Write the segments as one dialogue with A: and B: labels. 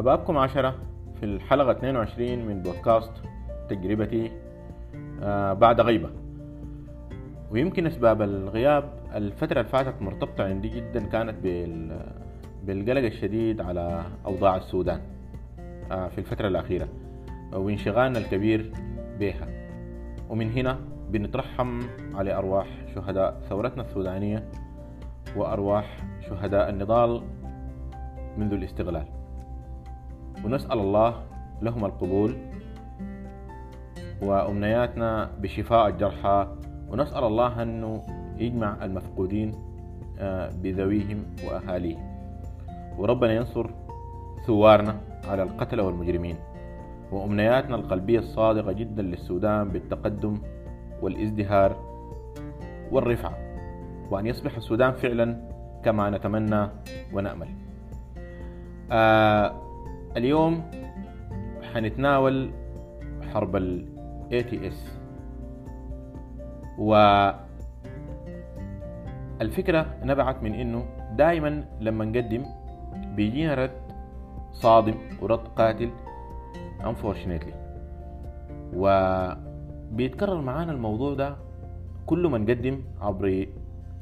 A: مرحبا بكم عشرة في الحلقة 22 من بودكاست تجربتي آه بعد غيبة. ويمكن أسباب الغياب الفترة اللي فاتت مرتبطة عندي جدا كانت بال بالقلق الشديد على أوضاع السودان آه في الفترة الأخيرة وانشغالنا الكبير بها. ومن هنا بنترحم على أرواح شهداء ثورتنا السودانية وأرواح شهداء النضال منذ الاستغلال. ونسأل الله لهم القبول وأمنياتنا بشفاء الجرحى ونسأل الله أنه يجمع المفقودين بذويهم وأهاليهم. وربنا ينصر ثوارنا على القتلة والمجرمين. وأمنياتنا القلبية الصادقة جدا للسودان بالتقدم والازدهار والرفعة. وأن يصبح السودان فعلا كما نتمنى ونأمل. آه اليوم حنتناول حرب ال ATS و الفكرة نبعت من إنه دائما لما نقدم بيجينا رد صادم ورد قاتل unfortunately. وبيتكرر معانا الموضوع ده كل ما نقدم عبر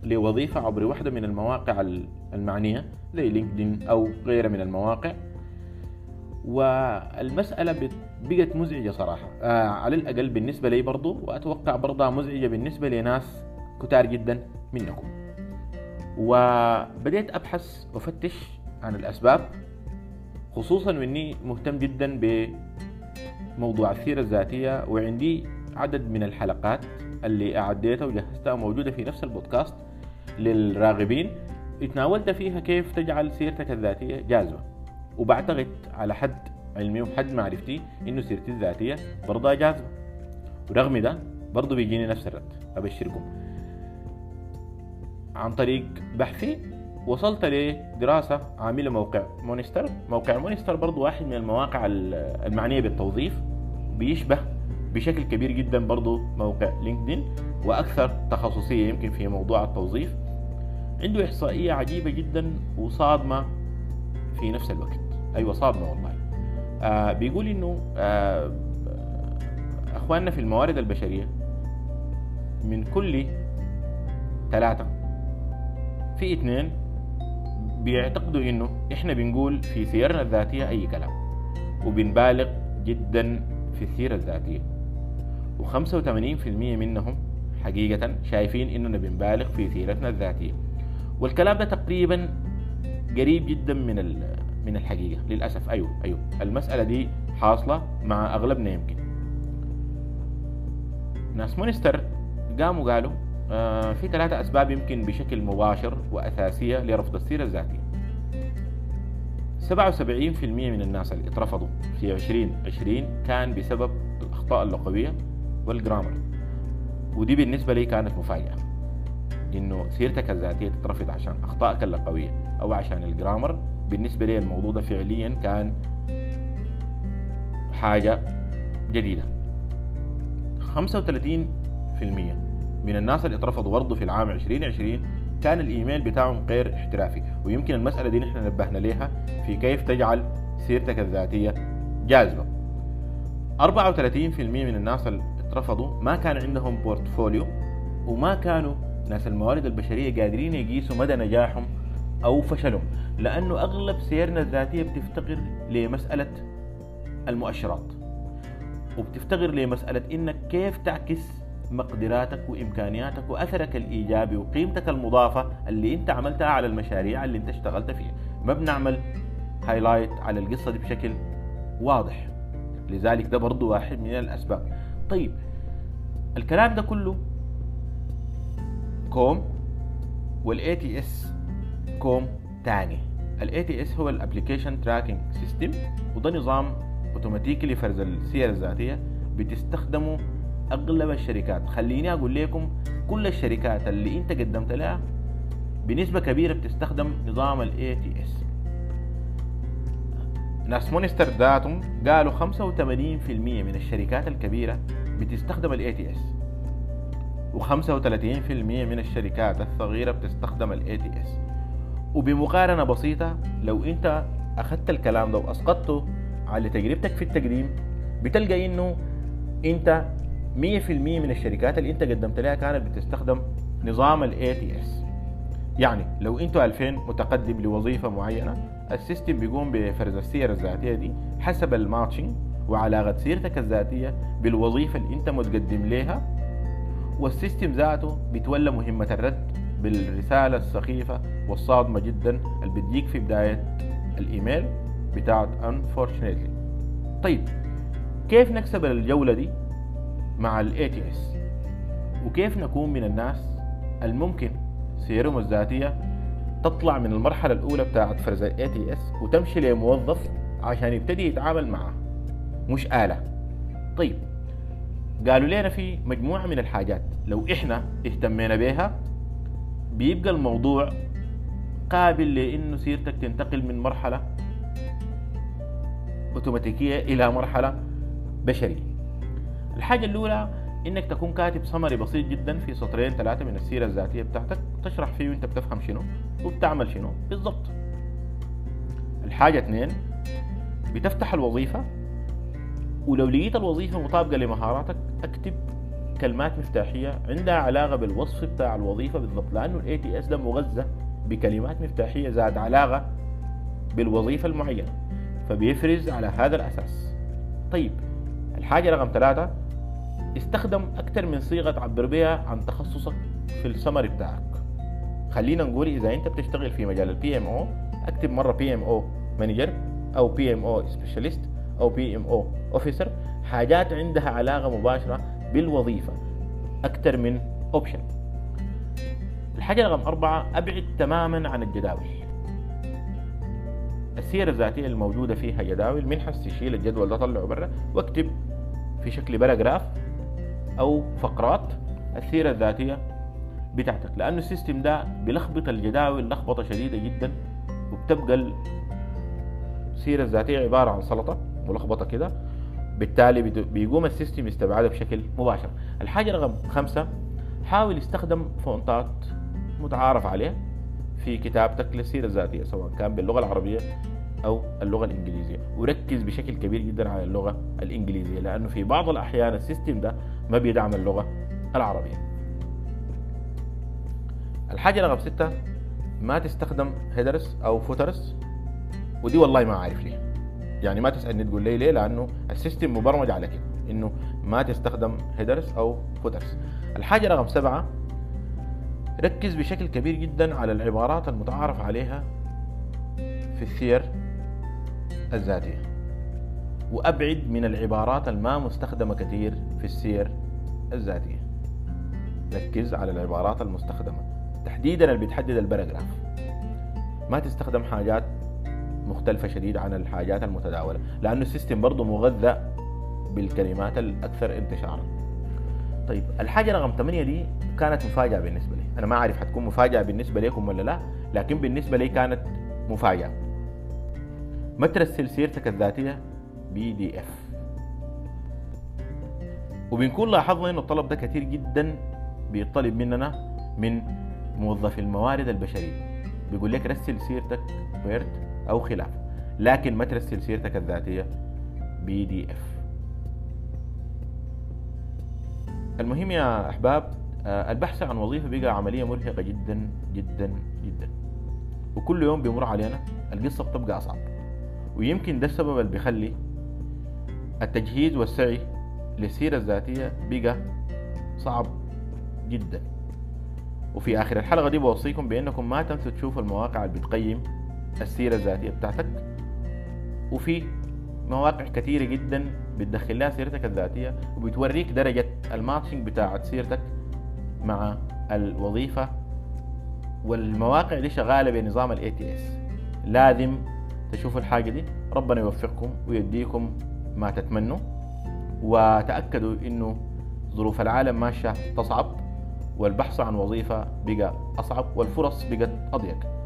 A: لوظيفة عبر واحدة من المواقع المعنية زي لينكدين أو غيرها من المواقع. والمسألة بقت مزعجة صراحة. آه على الأقل بالنسبة لي برضو وأتوقع برضها مزعجة بالنسبة لناس كتار جدا منكم. وبديت أبحث وأفتش عن الأسباب خصوصا وإني مهتم جدا بموضوع السيرة الذاتية وعندي عدد من الحلقات اللي أعديتها وجهزتها موجودة في نفس البودكاست للراغبين. اتناولت فيها كيف تجعل سيرتك الذاتية جاذبة وبعتقد على حد علمي وحد معرفتي إنه سيرتي الذاتية برضها جاذبة ورغم ده برضه بيجيني نفس الرد أبشركم. عن طريق بحثي وصلت لدراسة عاملة موقع مونستر. موقع مونستر برضه واحد من المواقع المعنية بالتوظيف بيشبه بشكل كبير جدا برضه موقع لينكدين وأكثر تخصصية يمكن في موضوع التوظيف. عنده إحصائية عجيبة جدا وصادمة في نفس الوقت. أيوة صادمة والله. آه بيقول إنه آه أخواننا في الموارد البشرية من كل ثلاثة في اثنين بيعتقدوا إنه إحنا بنقول في سيرنا الذاتية أي كلام وبنبالغ جدا في وثمانين في المية منهم حقيقة شايفين إننا بنبالغ في سيرتنا الذاتية. والكلام ده تقريبا قريب جدا من من الحقيقة للأسف. أيوه أيوه. المسألة دي حاصلة مع أغلبنا يمكن. ناس مونستر قاموا قالوا آه في ثلاثة أسباب يمكن بشكل مباشر وأساسية لرفض السيرة الذاتية. 77% من الناس اللي اترفضوا في 2020 كان بسبب الأخطاء اللغوية والجرامر. ودي بالنسبة لي كانت مفاجأة. إنه سيرتك الذاتية تترفض عشان أخطائك اللغويه أو عشان الجرامر بالنسبة لي الموضوع ده فعليا كان حاجة جديدة. 35% من الناس اللي اترفضوا برضه في العام 2020 كان الإيميل بتاعهم غير احترافي. ويمكن المسألة دي نحن نبهنا ليها في كيف تجعل سيرتك الذاتية جاذبة. 34% من الناس اللي اترفضوا ما كان عندهم بورتفوليو وما كانوا ناس الموارد البشرية قادرين يقيسوا مدى نجاحهم أو فشلهم لأنه أغلب سيرنا الذاتية بتفتقر لمسألة المؤشرات وبتفتقر لمسألة إنك كيف تعكس مقدراتك وإمكانياتك وأثرك الإيجابي وقيمتك المضافة اللي أنت عملتها على المشاريع اللي أنت اشتغلت فيها. ما بنعمل هايلايت على القصة دي بشكل واضح لذلك ده برضو واحد من الأسباب. طيب الكلام ده كله كوم وال ATS كوم تاني. ATS هو ال application tracking system وده نظام اوتوماتيكي لفرز السير الذاتية بتستخدمه أغلب الشركات. خليني أقول لكم كل الشركات اللي أنت قدمت لها بنسبة كبيرة بتستخدم نظام ATS ناس مونستر ذاتهم قالوا 85% من الشركات الكبيرة بتستخدم ATS و35% من الشركات الصغيرة بتستخدم ال ATS وبمقارنة بسيطة لو انت أخذت الكلام ده وأسقطته على تجربتك في التقديم بتلقى إنه انت 100% من الشركات اللي انت قدمت لها كانت بتستخدم نظام ATS يعني لو أنتوا 2000 متقدم لوظيفة معينة ال system بيقوم بفرز السير الذاتية دي حسب ال matching وعلاقة سيرتك الذاتية بالوظيفة اللي انت متقدم لها وال system ذاته بيتولى مهمة الرد بالرسالة السخيفة والصادمة جدا اللي بتجيك في بداية الإيميل بتاعت unfortunately. طيب كيف نكسب الجولة دي مع ATS وكيف نكون من الناس الممكن سيرهم الذاتيه تطلع من المرحلة الأولى بتاعت فرز اس وتمشي لموظف عشان يبتدي يتعامل معه؟ مش آلة. طيب قالوا لنا في مجموعة من الحاجات. لو إحنا اهتمينا بها بيبقى الموضوع قابل لإنه سيرتك تنتقل من مرحلة أوتوماتيكية إلى مرحلة بشرية. الحاجة الأولى إنك تكون كاتب سمري بسيط جدا في سطرين ثلاثة من السيرة الذاتية بتاعتك تشرح فيه انت بتفهم شنو وبتعمل شنو بالضبط. الحاجة اثنين بتفتح الوظيفة ولو لقيت الوظيفة مطابقة لمهاراتك اكتب كلمات مفتاحية عندها علاقة بالوصف بتاع الوظيفة بالضبط لأنه ال ATS ده مغذى بكلمات مفتاحية ذات علاقة بالوظيفة المعينة فبيفرز على هذا الأساس. طيب الحاجة رقم ثلاثة استخدم أكثر من صيغة تعبر بها عن تخصصك في السمري بتاعك. خلينا نقول إذا أنت بتشتغل في مجال ال PMO اكتب مرة PMO manager أو PMO specialist أو PMO officer حاجات عندها علاقة مباشرة بالوظيفة. أكثر من option الحاجة رقم أربعة أبعد تماما عن الجداول. السيرة الذاتية الموجودة فيها جداول من هسع تشيل الجدول ده طلعه برا واكتب في شكل paragraph أو فقرات السيرة الذاتية بتاعتك. لأنه ال system ده بيلخبط الجداول لخبطة شديدة جدا وبتبقى السيرة الذاتية عبارة عن سلطة ملخبطة كده. بالتالي بيقوم ال system يستبعدها بشكل مباشر. الحاجة رقم خمسة حاول تستخدم فونتات متعارف عليه في كتابتك للسيرة الذاتية سواء كان باللغة العربية أو اللغة الإنجليزية. وركز بشكل كبير جدا على اللغة الإنجليزية لأنه في بعض الأحيان ال system ده ما بيدعم اللغة العربية. الحاجة رقم ستة ما تستخدم headers أو footers ودي والله ما عارف ليه. يعني ما تسألني تقول لي ليه؟ لأنه ال system مبرمج على كده إنه ما تستخدم headers أو footers. الحاجة رقم سبعة ركز بشكل كبير جدا على العبارات المتعارف عليها في السير الذاتية. وأبعد من العبارات الما مستخدمة كثير في السير الذاتية. ركز على العبارات المستخدمة. تحديدا اللي بتحدد ال paragraph. ما تستخدم حاجات مختلفة شديد عن الحاجات المتداولة لأنه ال system برضه مغذى بالكلمات الأكثر انتشارا. طيب الحاجة رقم 8 دي كانت مفاجأة بالنسبة لي. أنا ما أعرف حتكون مفاجأة بالنسبة لكم ولا لا لكن بالنسبة لي كانت مفاجأة. ما ترسل سيرتك الذاتية PDF وبنكون لاحظنا إنه الطلب ده كثير جدا بيطلب مننا من موظف الموارد البشرية. بيقول لك رسل سيرتك ويرد أو خلافه لكن ما ترسل سيرتك الذاتية؟ PDF المهم يا أحباب آه، البحث عن وظيفة بقى عملية مرهقة جدا جدا جدا. وكل يوم بيمر علينا القصة بتبقى أصعب. ويمكن ده السبب اللي بيخلي التجهيز والسعي للسيرة الذاتية بقى صعب جدا. وفي آخر الحلقة دي بوصيكم بأنكم ما تنسوا تشوفوا المواقع اللي بتقيم السيرة الذاتية بتاعتك. وفي مواقع كثيرة جدا بتدخل لها سيرتك الذاتية وبتوريك درجة ال matching بتاعت سيرتك مع الوظيفة. والمواقع دي شغالة بنظام ال ATS لازم تشوفوا الحاجة دي ربنا يوفقكم ويديكم ما تتمنوا. وتأكدوا إنه ظروف العالم ماشية تصعب والبحث عن وظيفة بقى أصعب والفرص بقت أضيق.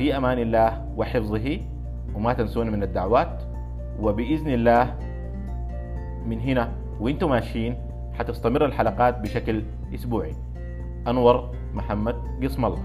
A: في أمان الله وحفظه وما تنسون من الدعوات. وبإذن الله من هنا وإنتم ماشيين حتستمر الحلقات بشكل أسبوعي. أنور محمد قسم الله.